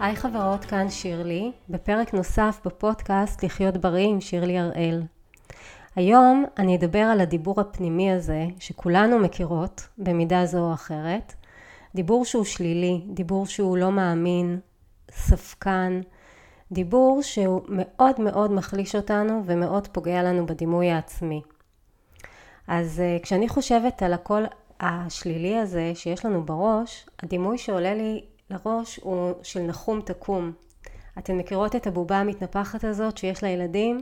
היי חברות, כאן שירלי, בפרק נוסף בפודקאסט לחיות בריא עם שירלי הראל. היום אני אדבר על הדיבור הפנימי הזה שכולנו מכירות במידה זו או אחרת. דיבור שהוא שלילי, דיבור שהוא לא מאמין, ספקן, דיבור שהוא מאוד מאוד מחליש אותנו ומאוד פוגע לנו בדימוי העצמי. אז אה, כשאני חושבת על הקול השלילי הזה שיש לנו בראש, הדימוי שעולה לי לראש הוא של נחום תקום. אתן מכירות את הבובה המתנפחת הזאת שיש לילדים?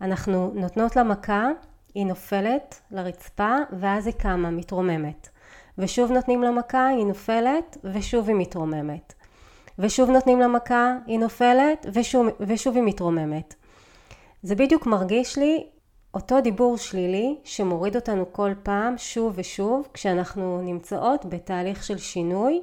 אנחנו נותנות לה מכה, היא נופלת לרצפה ואז היא קמה, מתרוממת. ושוב נותנים לה מכה, היא נופלת ושוב היא מתרוממת. ושוב נותנים לה מכה, היא נופלת ושוב, ושוב היא מתרוממת. זה בדיוק מרגיש לי אותו דיבור שלילי שמוריד אותנו כל פעם שוב ושוב כשאנחנו נמצאות בתהליך של שינוי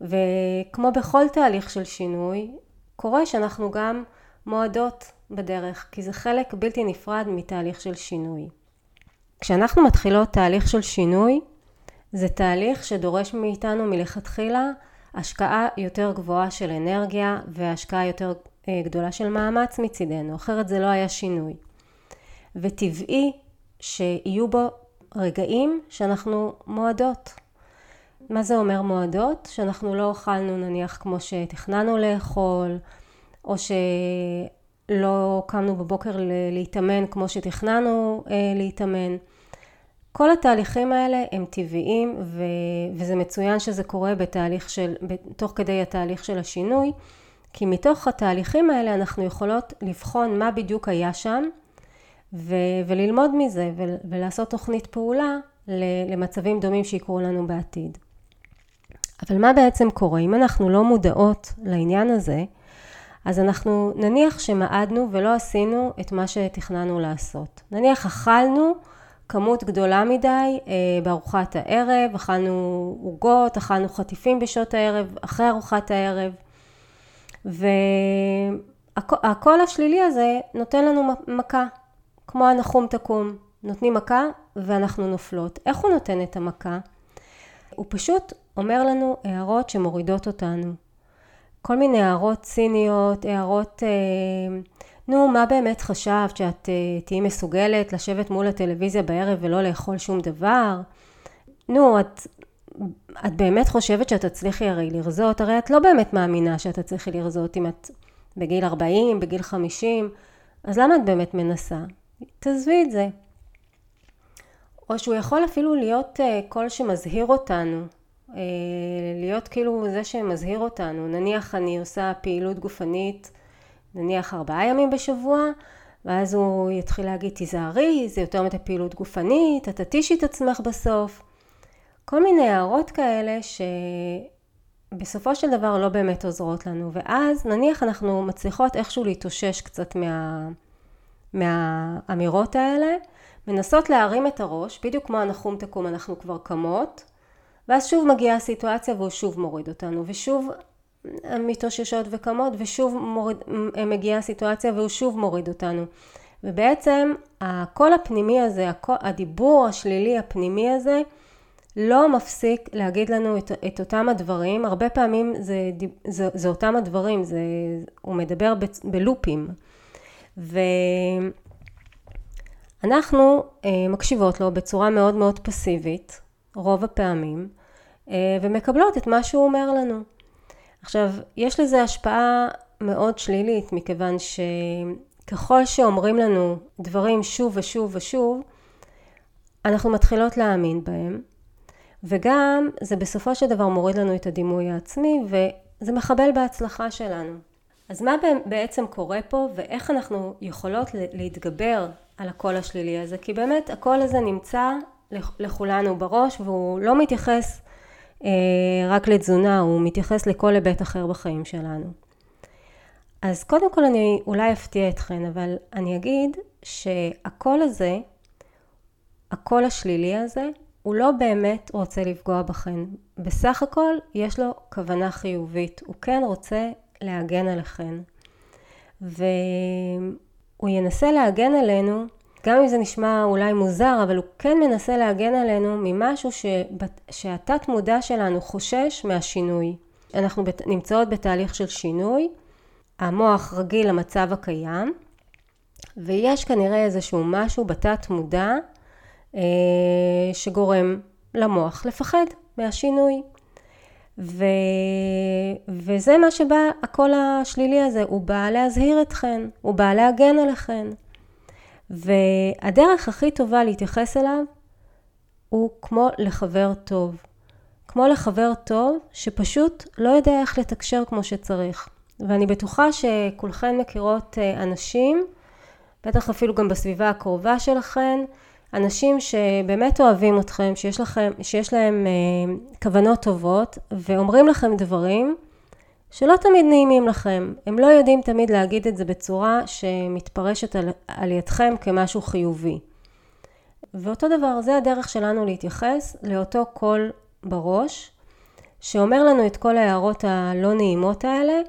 וכמו בכל תהליך של שינוי קורה שאנחנו גם מועדות בדרך כי זה חלק בלתי נפרד מתהליך של שינוי. כשאנחנו מתחילות תהליך של שינוי זה תהליך שדורש מאיתנו מלכתחילה השקעה יותר גבוהה של אנרגיה והשקעה יותר אה, גדולה של מאמץ מצידנו אחרת זה לא היה שינוי. וטבעי שיהיו בו רגעים שאנחנו מועדות. מה זה אומר מועדות? שאנחנו לא אכלנו נניח כמו שתכננו לאכול, או שלא קמנו בבוקר להתאמן כמו שתכננו אה, להתאמן. כל התהליכים האלה הם טבעיים ו... וזה מצוין שזה קורה בתהליך של, תוך כדי התהליך של השינוי, כי מתוך התהליכים האלה אנחנו יכולות לבחון מה בדיוק היה שם ו... וללמוד מזה ו... ולעשות תוכנית פעולה למצבים דומים שיקרו לנו בעתיד. אבל מה בעצם קורה? אם אנחנו לא מודעות לעניין הזה, אז אנחנו נניח שמעדנו ולא עשינו את מה שתכננו לעשות. נניח אכלנו כמות גדולה מדי אה, בארוחת הערב, אכלנו עוגות, אכלנו חטיפים בשעות הערב, אחרי ארוחת הערב, והקול השלילי הזה נותן לנו מכה, כמו הנחום תקום. נותנים מכה ואנחנו נופלות. איך הוא נותן את המכה? הוא פשוט אומר לנו הערות שמורידות אותנו. כל מיני הערות ציניות, הערות, אה, נו, מה באמת חשבת שאת אה, תהיי מסוגלת לשבת מול הטלוויזיה בערב ולא לאכול שום דבר? נו, את, את באמת חושבת שאת תצליחי הרי לרזות? הרי את לא באמת מאמינה שאת תצליחי לרזות אם את בגיל 40, בגיל 50, אז למה את באמת מנסה? תעזבי את זה. או שהוא יכול אפילו להיות אה, קול שמזהיר אותנו, להיות כאילו זה שמזהיר אותנו. נניח אני עושה פעילות גופנית, נניח ארבעה ימים בשבוע, ואז הוא יתחיל להגיד תיזהרי, זה יותר מדי פעילות גופנית, את תתישי את עצמך בסוף. כל מיני הערות כאלה שבסופו של דבר לא באמת עוזרות לנו. ואז נניח אנחנו מצליחות איכשהו להתאושש קצת מה... מהאמירות האלה, מנסות להרים את הראש, בדיוק כמו הנחום תקום אנחנו כבר קמות, ואז שוב מגיעה הסיטואציה והוא שוב מוריד אותנו, ושוב מתאוששות וקמות, ושוב מוריד, מגיעה הסיטואציה והוא שוב מוריד אותנו. ובעצם הקול הפנימי הזה, הדיבור השלילי הפנימי הזה, לא מפסיק להגיד לנו את, את אותם הדברים, הרבה פעמים זה, זה, זה אותם הדברים, זה, הוא מדבר ב, בלופים. ואנחנו אה, מקשיבות לו בצורה מאוד מאוד פסיבית, רוב הפעמים, ומקבלות את מה שהוא אומר לנו. עכשיו, יש לזה השפעה מאוד שלילית, מכיוון שככל שאומרים לנו דברים שוב ושוב ושוב, אנחנו מתחילות להאמין בהם, וגם זה בסופו של דבר מוריד לנו את הדימוי העצמי, וזה מחבל בהצלחה שלנו. אז מה בעצם קורה פה, ואיך אנחנו יכולות להתגבר על הקול השלילי הזה? כי באמת הקול הזה נמצא לכולנו בראש, והוא לא מתייחס אה, רק לתזונה, הוא מתייחס לכל היבט אחר בחיים שלנו. אז קודם כל אני אולי אפתיע אתכן, אבל אני אגיד שהקול הזה, הקול השלילי הזה, הוא לא באמת רוצה לפגוע בכן. בסך הכל יש לו כוונה חיובית, הוא כן רוצה להגן עליכן. והוא ינסה להגן עלינו גם אם זה נשמע אולי מוזר, אבל הוא כן מנסה להגן עלינו ממשהו שהתת מודע שלנו חושש מהשינוי. אנחנו נמצאות בתהליך של שינוי, המוח רגיל למצב הקיים, ויש כנראה איזשהו משהו בתת מודע אה, שגורם למוח לפחד מהשינוי. ו... וזה מה שבא, הקול השלילי הזה, הוא בא להזהיר אתכן, הוא בא להגן עליכן. והדרך הכי טובה להתייחס אליו הוא כמו לחבר טוב. כמו לחבר טוב שפשוט לא יודע איך לתקשר כמו שצריך. ואני בטוחה שכולכן מכירות אה, אנשים, בטח אפילו גם בסביבה הקרובה שלכן, אנשים שבאמת אוהבים אתכם, שיש, לכם, שיש להם אה, כוונות טובות, ואומרים לכם דברים שלא תמיד נעימים לכם. הם לא יודעים תמיד להגיד את זה בצורה שמתפרשת על, על ידכם כמשהו חיובי. ואותו דבר, זה הדרך שלנו להתייחס לאותו קול בראש, שאומר לנו את כל ההערות הלא נעימות האלה.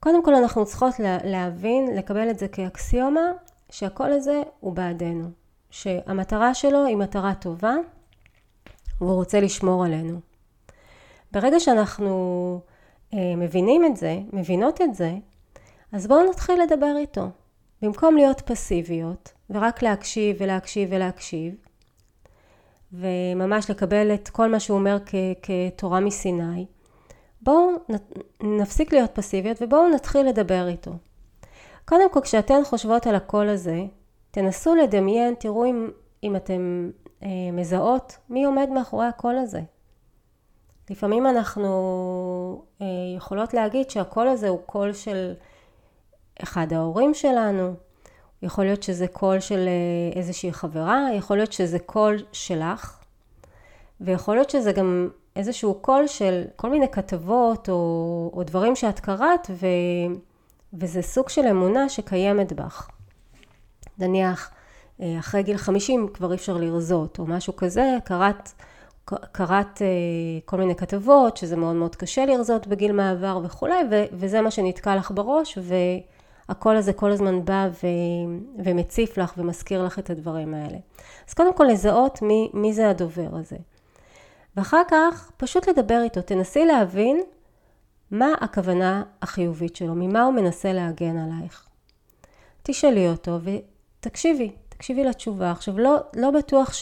קודם כל אנחנו צריכות להבין, לקבל את זה כאקסיומה, שהקול הזה הוא בעדנו. שהמטרה שלו היא מטרה טובה, והוא רוצה לשמור עלינו. ברגע שאנחנו מבינים את זה, מבינות את זה, אז בואו נתחיל לדבר איתו. במקום להיות פסיביות, ורק להקשיב ולהקשיב ולהקשיב, וממש לקבל את כל מה שהוא אומר כ- כתורה מסיני, בואו נפסיק להיות פסיביות ובואו נתחיל לדבר איתו. קודם כל, כשאתן חושבות על הקול הזה, תנסו לדמיין, תראו אם, אם אתן אה, מזהות מי עומד מאחורי הקול הזה. לפעמים אנחנו אה, יכולות להגיד שהקול הזה הוא קול של אחד ההורים שלנו, יכול להיות שזה קול של אה, איזושהי חברה, יכול להיות שזה קול שלך, ויכול להיות שזה גם איזשהו קול של כל מיני כתבות או, או דברים שאת קראת, ו, וזה סוג של אמונה שקיימת בך. נניח, אה, אחרי גיל 50 כבר אי אפשר לרזות, או משהו כזה, קראת, קראת אה, כל מיני כתבות, שזה מאוד מאוד קשה לרזות בגיל מעבר וכולי, וזה מה שנתקע לך בראש, והקול הזה כל הזמן בא ו, ומציף לך ומזכיר לך את הדברים האלה. אז קודם כל לזהות מי, מי זה הדובר הזה. ואחר כך פשוט לדבר איתו, תנסי להבין מה הכוונה החיובית שלו, ממה הוא מנסה להגן עלייך. תשאלי אותו תקשיבי, תקשיבי לתשובה. עכשיו, לא, לא בטוח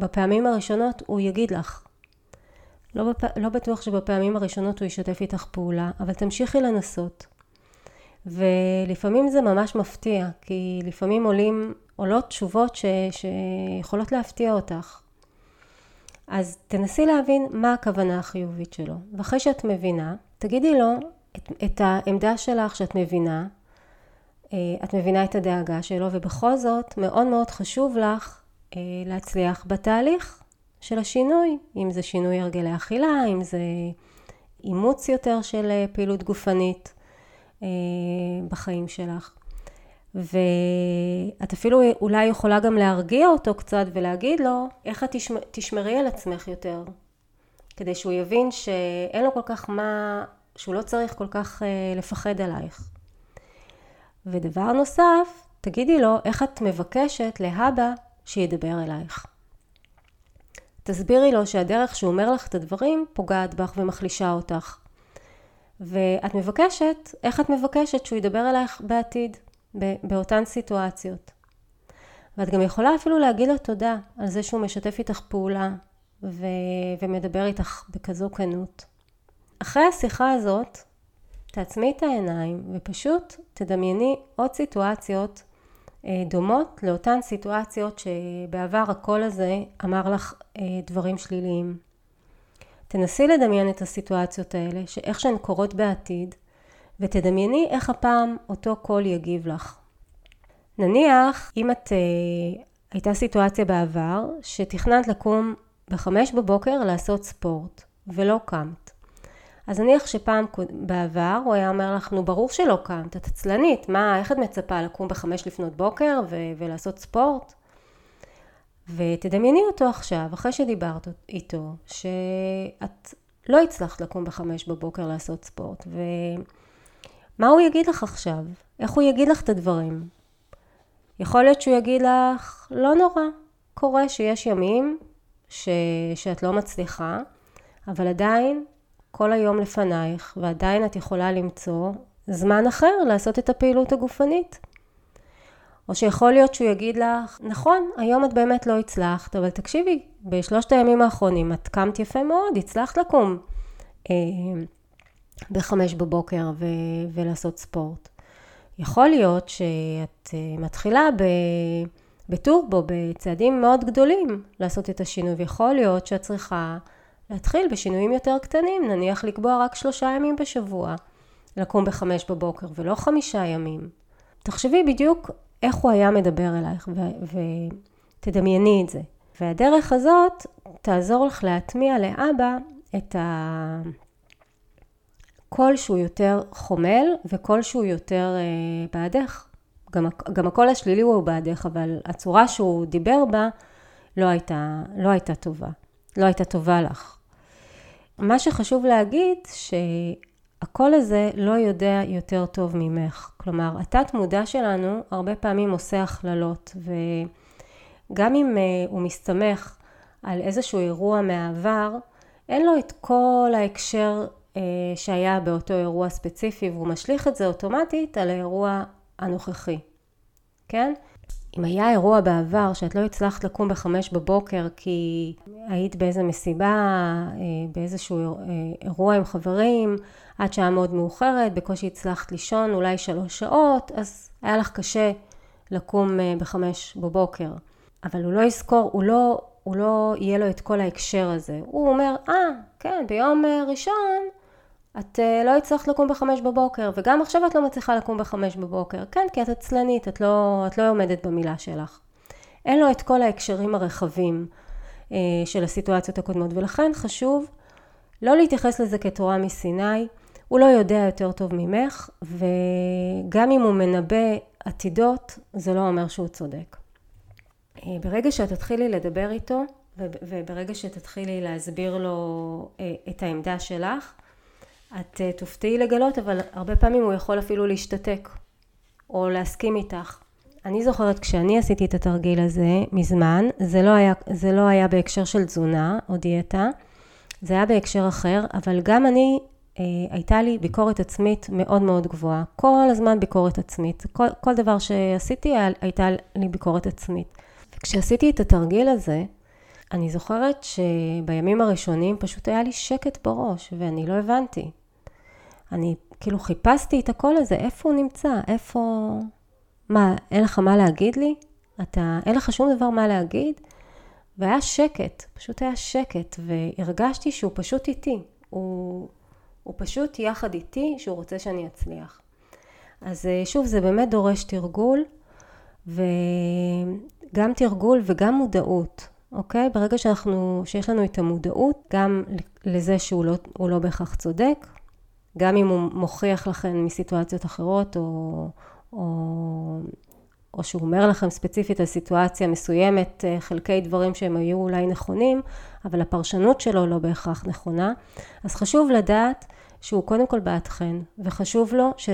שבפעמים הראשונות הוא יגיד לך. לא, בפ... לא בטוח שבפעמים הראשונות הוא ישתף איתך פעולה, אבל תמשיכי לנסות. ולפעמים זה ממש מפתיע, כי לפעמים עולים, עולות תשובות ש... שיכולות להפתיע אותך. אז תנסי להבין מה הכוונה החיובית שלו. ואחרי שאת מבינה, תגידי לו את, את העמדה שלך שאת מבינה, אה, את מבינה את הדאגה שלו, ובכל זאת מאוד מאוד חשוב לך להצליח בתהליך של השינוי, אם זה שינוי הרגלי אכילה, אם זה אימוץ יותר של אה, פעילות גופנית בחיים שלך. ואת אפילו אולי יכולה גם להרגיע אותו קצת ולהגיד לו איך את תשמרי על עצמך יותר, כדי שהוא יבין שאין לו כל כך מה, שהוא לא צריך כל כך לפחד עלייך. ודבר נוסף, תגידי לו איך את מבקשת להבא שידבר אלייך. תסבירי לו שהדרך שהוא אומר לך את הדברים פוגעת בך ומחלישה אותך. ואת מבקשת, איך את מבקשת שהוא ידבר אלייך בעתיד, באותן סיטואציות. ואת גם יכולה אפילו להגיד לו תודה על זה שהוא משתף איתך פעולה ו- ומדבר איתך בכזו כנות. אחרי השיחה הזאת, תעצמי את העיניים ופשוט תדמייני עוד סיטואציות דומות לאותן סיטואציות שבעבר הקול הזה אמר לך אה, דברים שליליים. תנסי לדמיין את הסיטואציות האלה, שאיך שהן קורות בעתיד, ותדמייני איך הפעם אותו קול יגיב לך. נניח, אם את, אה, הייתה סיטואציה בעבר, שתכננת לקום בחמש בבוקר לעשות ספורט, ולא קמת. אז נניח שפעם בעבר הוא היה אומר לך, נו ברור שלא קמת, את עצלנית, מה, איך את מצפה לקום בחמש לפנות בוקר ו- ולעשות ספורט? ותדמייני אותו עכשיו, אחרי שדיברת איתו, שאת לא הצלחת לקום בחמש בבוקר לעשות ספורט, ומה הוא יגיד לך עכשיו? איך הוא יגיד לך את הדברים? יכול להיות שהוא יגיד לך, לא נורא, קורה שיש ימים ש... שאת לא מצליחה, אבל עדיין כל היום לפנייך, ועדיין את יכולה למצוא זמן אחר לעשות את הפעילות הגופנית. או שיכול להיות שהוא יגיד לך, נכון, היום את באמת לא הצלחת, אבל תקשיבי, בשלושת הימים האחרונים את קמת יפה מאוד, הצלחת לקום אה, בחמש בבוקר ו- ולעשות ספורט. יכול להיות שאת אה, מתחילה ב... בטורבו, בצעדים מאוד גדולים לעשות את השינוי, ויכול להיות שאת צריכה להתחיל בשינויים יותר קטנים, נניח לקבוע רק שלושה ימים בשבוע, לקום בחמש בבוקר ולא חמישה ימים. תחשבי בדיוק איך הוא היה מדבר אלייך ותדמייני את זה. והדרך הזאת תעזור לך להטמיע לאבא את הקול שהוא יותר חומל וקול שהוא יותר אה, בעדך. גם, גם הקול השלילי הוא בעדך, אבל הצורה שהוא דיבר בה לא הייתה, לא הייתה טובה. לא הייתה טובה לך. מה שחשוב להגיד, שהקול הזה לא יודע יותר טוב ממך. כלומר, התת מודע שלנו הרבה פעמים עושה הכללות, וגם אם uh, הוא מסתמך על איזשהו אירוע מהעבר, אין לו את כל ההקשר uh, שהיה באותו אירוע ספציפי, והוא משליך את זה אוטומטית על האירוע הנוכחי, כן? אם היה אירוע בעבר שאת לא הצלחת לקום בחמש בבוקר כי היית באיזה מסיבה, אה, באיזשהו אה, אירוע עם חברים, עד שעה מאוד מאוחרת, בקושי הצלחת לישון אולי שלוש שעות, אז היה לך קשה לקום אה, בחמש בבוקר. אבל הוא לא יזכור, הוא לא, הוא לא יהיה לו את כל ההקשר הזה. הוא אומר, אה, ah, כן, ביום ראשון את uh, לא הצלחת לקום בחמש בבוקר, וגם עכשיו את לא מצליחה לקום בחמש בבוקר. כן, כי את עצלנית, את לא, את לא עומדת במילה שלך. אין לו את כל ההקשרים הרחבים uh, של הסיטואציות הקודמות, ולכן חשוב לא להתייחס לזה כתורה מסיני. הוא לא יודע יותר טוב ממך, וגם אם הוא מנבא עתידות, זה לא אומר שהוא צודק. Uh, ברגע שאת תתחילי לדבר איתו, וברגע שתתחילי להסביר לו את העמדה שלך, את uh, תופתעי לגלות, אבל הרבה פעמים הוא יכול אפילו להשתתק, או להסכים איתך. אני זוכרת כשאני עשיתי את התרגיל הזה מזמן, זה לא היה, זה לא היה בהקשר של תזונה או דיאטה, זה היה בהקשר אחר, אבל גם אני, אה, הייתה לי ביקורת עצמית מאוד מאוד גבוהה. כל הזמן ביקורת עצמית. כל, כל דבר שעשיתי הייתה לי ביקורת עצמית. וכשעשיתי את התרגיל הזה, אני זוכרת שבימים הראשונים פשוט היה לי שקט בראש, ואני לא הבנתי. אני כאילו חיפשתי את הקול הזה, איפה הוא נמצא, איפה... מה, אין לך מה להגיד לי? אתה, אין לך שום דבר מה להגיד? והיה שקט, פשוט היה שקט, והרגשתי שהוא פשוט איתי. הוא, הוא פשוט יחד איתי, שהוא רוצה שאני אצליח. אז אה, שוב, זה באמת דורש תרגול, וגם תרגול וגם מודעות, אוקיי? ברגע שאנחנו, שיש לנו את המודעות, גם לזה שהוא לא, לא בהכרח צודק, גם אם הוא מוכיח לכם מסיטואציות אחרות, או, או, או שהוא אומר לכם ספציפית על סיטואציה מסוימת, אה, חלקי דברים שהם היו אולי נכונים, אבל הפרשנות שלו לא בהכרח נכונה. אז חשוב לדעת שהוא קודם כל בעדכן, וחשוב לו, ש...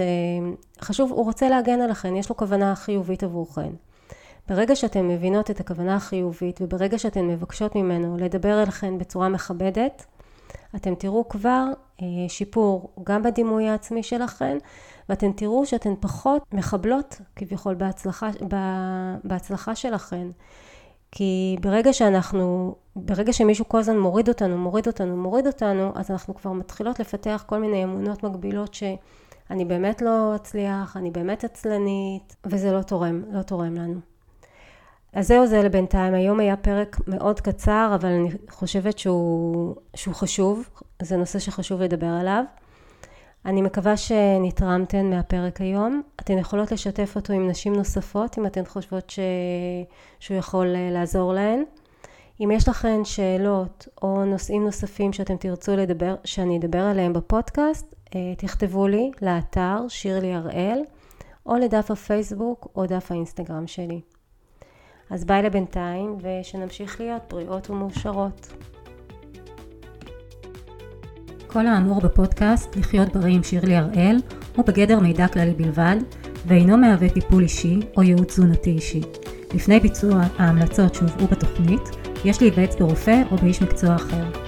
חשוב, הוא רוצה להגן עליכם, יש לו כוונה חיובית עבורכם. ברגע שאתן מבינות את הכוונה החיובית, וברגע שאתן מבקשות ממנו לדבר אליכן בצורה מכבדת, אתם תראו כבר שיפור גם בדימוי העצמי שלכם, ואתם תראו שאתן פחות מחבלות כביכול בהצלחה, בהצלחה שלכם. כי ברגע שאנחנו, ברגע שמישהו כל הזמן מוריד אותנו, מוריד אותנו, מוריד אותנו, אז אנחנו כבר מתחילות לפתח כל מיני אמונות מגבילות שאני באמת לא אצליח, אני באמת עצלנית, וזה לא תורם, לא תורם לנו. אז זהו זה לבינתיים, היום היה פרק מאוד קצר, אבל אני חושבת שהוא, שהוא חשוב, זה נושא שחשוב לדבר עליו. אני מקווה שנתרמתן מהפרק היום. אתן יכולות לשתף אותו עם נשים נוספות, אם אתן חושבות ש... שהוא יכול אה, לעזור להן. אם יש לכן שאלות או נושאים נוספים שאתם תרצו לדבר, שאני אדבר עליהם בפודקאסט, אה, תכתבו לי לאתר שירלי הראל, או לדף הפייסבוק או דף האינסטגרם שלי. אז ביי לבינתיים, ושנמשיך להיות בריאות ומאושרות. כל האמור בפודקאסט לחיות בריא עם שירלי הראל הוא בגדר מידע כללי בלבד, ואינו מהווה טיפול אישי או ייעוץ תזונתי אישי. לפני ביצוע ההמלצות שהובאו בתוכנית, יש להיוועץ ברופא או באיש מקצוע אחר.